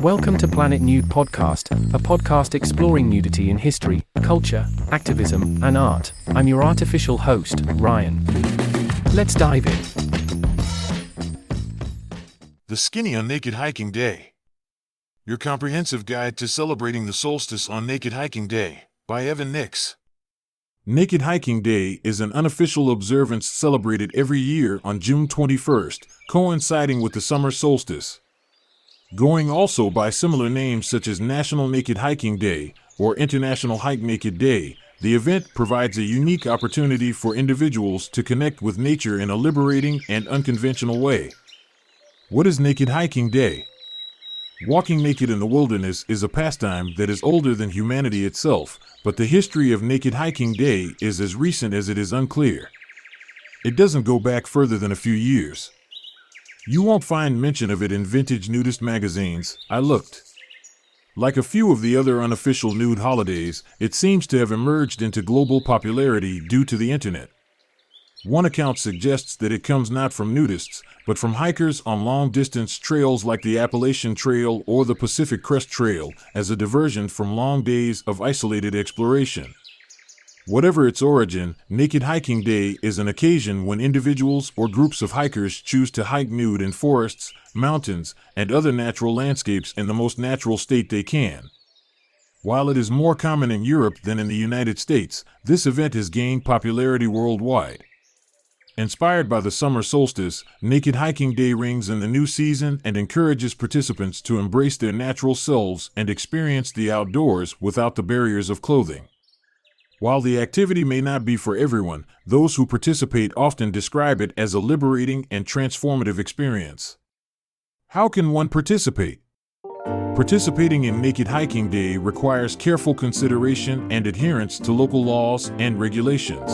Welcome to Planet Nude Podcast, a podcast exploring nudity in history, culture, activism, and art. I'm your artificial host, Ryan. Let's dive in. The Skinny on Naked Hiking Day. Your comprehensive guide to celebrating the solstice on Naked Hiking Day by Evan Nix. Naked Hiking Day is an unofficial observance celebrated every year on June 21st, coinciding with the summer solstice. Going also by similar names such as National Naked Hiking Day or International Hike Naked Day, the event provides a unique opportunity for individuals to connect with nature in a liberating and unconventional way. What is Naked Hiking Day? Walking naked in the wilderness is a pastime that is older than humanity itself, but the history of Naked Hiking Day is as recent as it is unclear. It doesn't go back further than a few years. You won't find mention of it in vintage nudist magazines, I looked. Like a few of the other unofficial nude holidays, it seems to have emerged into global popularity due to the internet. One account suggests that it comes not from nudists, but from hikers on long distance trails like the Appalachian Trail or the Pacific Crest Trail as a diversion from long days of isolated exploration. Whatever its origin, Naked Hiking Day is an occasion when individuals or groups of hikers choose to hike nude in forests, mountains, and other natural landscapes in the most natural state they can. While it is more common in Europe than in the United States, this event has gained popularity worldwide. Inspired by the summer solstice, Naked Hiking Day rings in the new season and encourages participants to embrace their natural selves and experience the outdoors without the barriers of clothing. While the activity may not be for everyone, those who participate often describe it as a liberating and transformative experience. How can one participate? Participating in Naked Hiking Day requires careful consideration and adherence to local laws and regulations.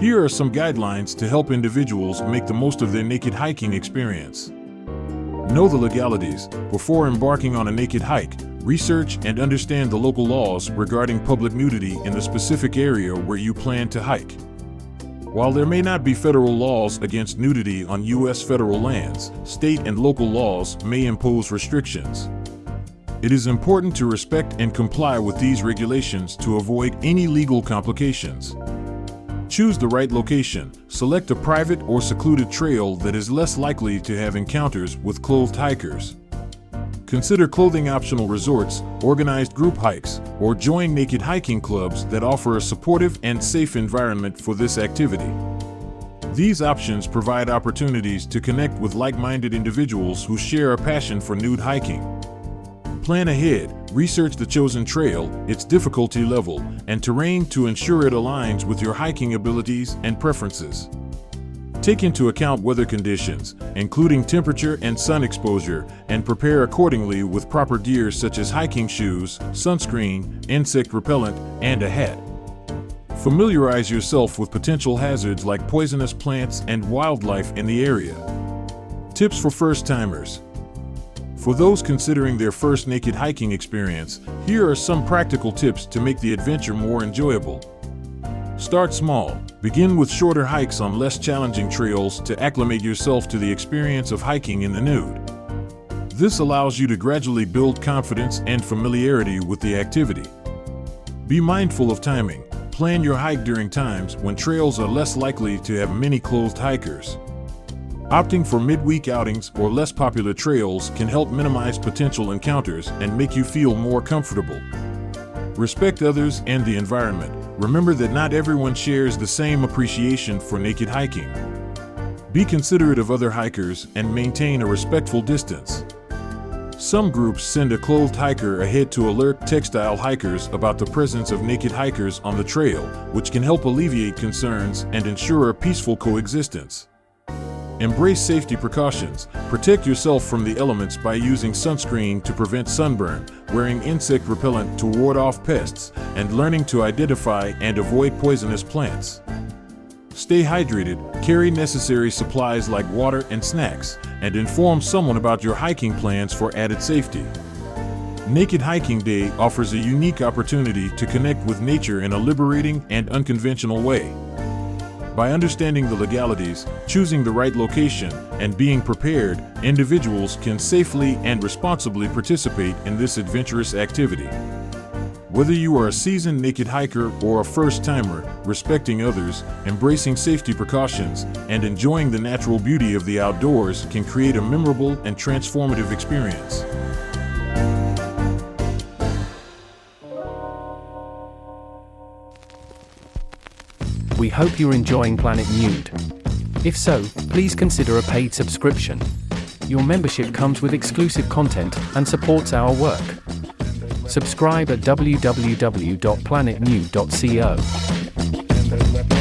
Here are some guidelines to help individuals make the most of their naked hiking experience. Know the legalities. Before embarking on a naked hike, research and understand the local laws regarding public nudity in the specific area where you plan to hike. While there may not be federal laws against nudity on U.S. federal lands, state and local laws may impose restrictions. It is important to respect and comply with these regulations to avoid any legal complications. Choose the right location. Select a private or secluded trail that is less likely to have encounters with clothed hikers. Consider clothing optional resorts, organized group hikes, or join naked hiking clubs that offer a supportive and safe environment for this activity. These options provide opportunities to connect with like minded individuals who share a passion for nude hiking. Plan ahead, research the chosen trail, its difficulty level, and terrain to ensure it aligns with your hiking abilities and preferences. Take into account weather conditions, including temperature and sun exposure, and prepare accordingly with proper gear such as hiking shoes, sunscreen, insect repellent, and a hat. Familiarize yourself with potential hazards like poisonous plants and wildlife in the area. Tips for first timers for those considering their first naked hiking experience, here are some practical tips to make the adventure more enjoyable. Start small. Begin with shorter hikes on less challenging trails to acclimate yourself to the experience of hiking in the nude. This allows you to gradually build confidence and familiarity with the activity. Be mindful of timing. Plan your hike during times when trails are less likely to have many clothed hikers. Opting for midweek outings or less popular trails can help minimize potential encounters and make you feel more comfortable. Respect others and the environment. Remember that not everyone shares the same appreciation for naked hiking. Be considerate of other hikers and maintain a respectful distance. Some groups send a clothed hiker ahead to alert textile hikers about the presence of naked hikers on the trail, which can help alleviate concerns and ensure a peaceful coexistence. Embrace safety precautions. Protect yourself from the elements by using sunscreen to prevent sunburn, wearing insect repellent to ward off pests, and learning to identify and avoid poisonous plants. Stay hydrated, carry necessary supplies like water and snacks, and inform someone about your hiking plans for added safety. Naked Hiking Day offers a unique opportunity to connect with nature in a liberating and unconventional way. By understanding the legalities, choosing the right location, and being prepared, individuals can safely and responsibly participate in this adventurous activity. Whether you are a seasoned naked hiker or a first timer, respecting others, embracing safety precautions, and enjoying the natural beauty of the outdoors can create a memorable and transformative experience. We hope you're enjoying Planet Nude. If so, please consider a paid subscription. Your membership comes with exclusive content and supports our work. Subscribe at www.planetnude.co.